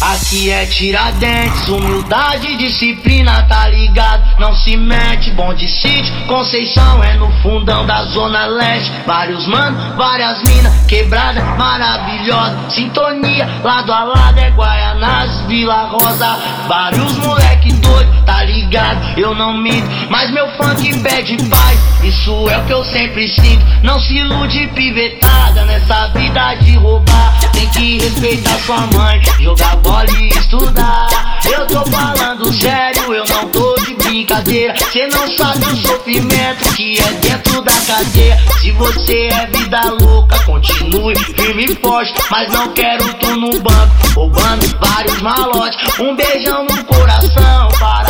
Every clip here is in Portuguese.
Aqui é tiradentes, humildade, disciplina, tá ligado? Não se mete, bom de sítio, Conceição é no fundão da zona leste. Vários mano, várias minas, quebrada, maravilhosa. Sintonia, lado a lado é Guaianás, Vila Rosa. Vários moleque doido, tá ligado? Eu não minto, mas meu funk pede paz. Isso é o que eu sempre sinto. Não se ilude, pivetada, nessa vida de roubar. Tem que respeitar sua mãe, jogar bola e estudar. Eu tô falando sério, eu não tô de brincadeira. Cê não sabe o sofrimento que é dentro da cadeia. Se você é vida louca, continue firme e forte. Mas não quero tu no banco, roubando vários malotes. Um beijão no coração para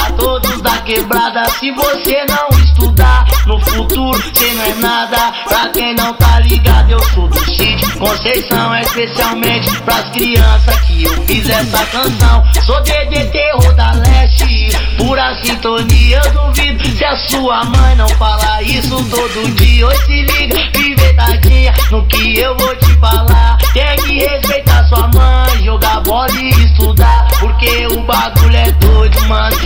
quebrada. Se você não estudar no futuro, cê não é nada. Pra quem não tá ligado, eu sou do sítio. Conceição é especialmente pras crianças que eu fiz essa canção. Sou DDT Roda Leste, pura sintonia. Eu duvido se a sua mãe não fala isso todo dia. Oi, se liga, pivetadinha, no que eu vou te falar. Tem que respeitar sua mãe, jogar bola e estudar. Porque o bagulho é doido, mano.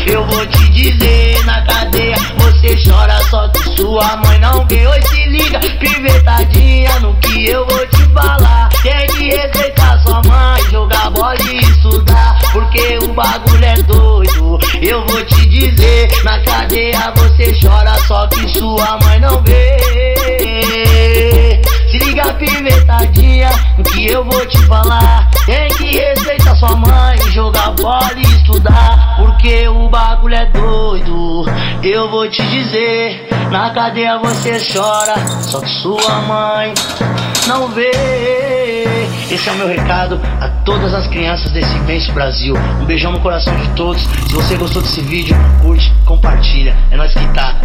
Sua mãe não vê. Oi, se liga, pivetadinha, no que eu vou te falar. Tem que respeitar sua mãe, jogar bola e estudar. Porque o bagulho é doido. Eu vou te dizer, na cadeia você chora só que sua mãe não vê. Se liga, pivetadinha, no que eu vou te falar. Tem que respeitar sua mãe, jogar bola e estudar. Porque o bagulho é doido. Eu vou te dizer, na cadeia você chora, só que sua mãe não vê. Esse é o meu recado a todas as crianças desse imenso Brasil. Um beijão no coração de todos. Se você gostou desse vídeo, curte, compartilha. É nós que tá.